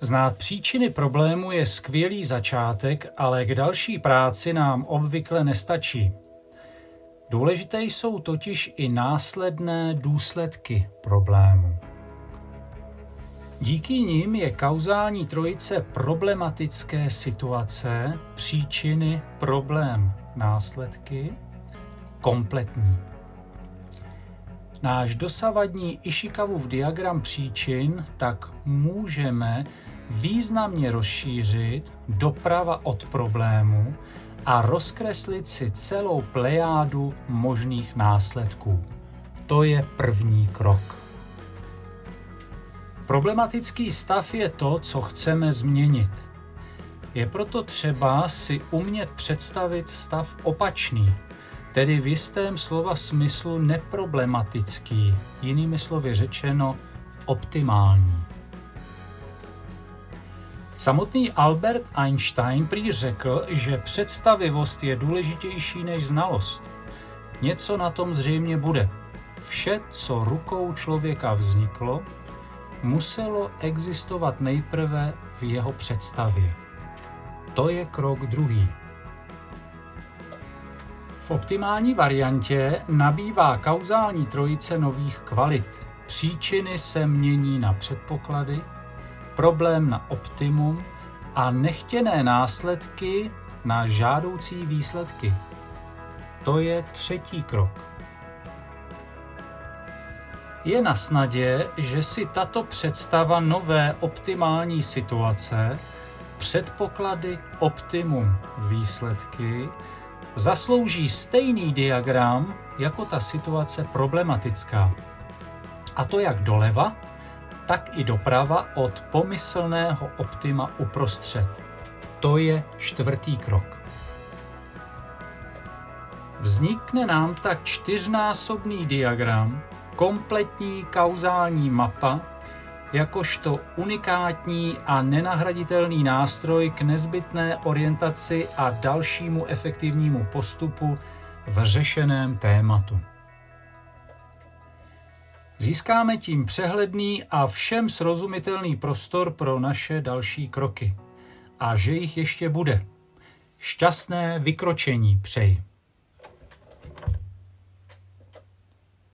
Znát příčiny problému je skvělý začátek, ale k další práci nám obvykle nestačí. Důležité jsou totiž i následné důsledky problému. Díky nim je kauzální trojice problematické situace, příčiny, problém, následky kompletní. Náš dosavadní Ishikavův diagram příčin tak můžeme významně rozšířit doprava od problému a rozkreslit si celou plejádu možných následků. To je první krok. Problematický stav je to, co chceme změnit. Je proto třeba si umět představit stav opačný, tedy v jistém slova smyslu neproblematický, jinými slovy řečeno optimální. Samotný Albert Einstein prý řekl, že představivost je důležitější než znalost. Něco na tom zřejmě bude. Vše, co rukou člověka vzniklo, muselo existovat nejprve v jeho představě. To je krok druhý. V optimální variantě nabývá kauzální trojice nových kvalit. Příčiny se mění na předpoklady, problém na optimum a nechtěné následky na žádoucí výsledky. To je třetí krok. Je na snadě, že si tato představa nové optimální situace, předpoklady optimum výsledky, zaslouží stejný diagram jako ta situace problematická. A to jak doleva, tak i doprava od pomyslného optima uprostřed. To je čtvrtý krok. Vznikne nám tak čtyřnásobný diagram, kompletní kauzální mapa, jakožto unikátní a nenahraditelný nástroj k nezbytné orientaci a dalšímu efektivnímu postupu v řešeném tématu. Získáme tím přehledný a všem srozumitelný prostor pro naše další kroky. A že jich ještě bude. Šťastné vykročení přeji.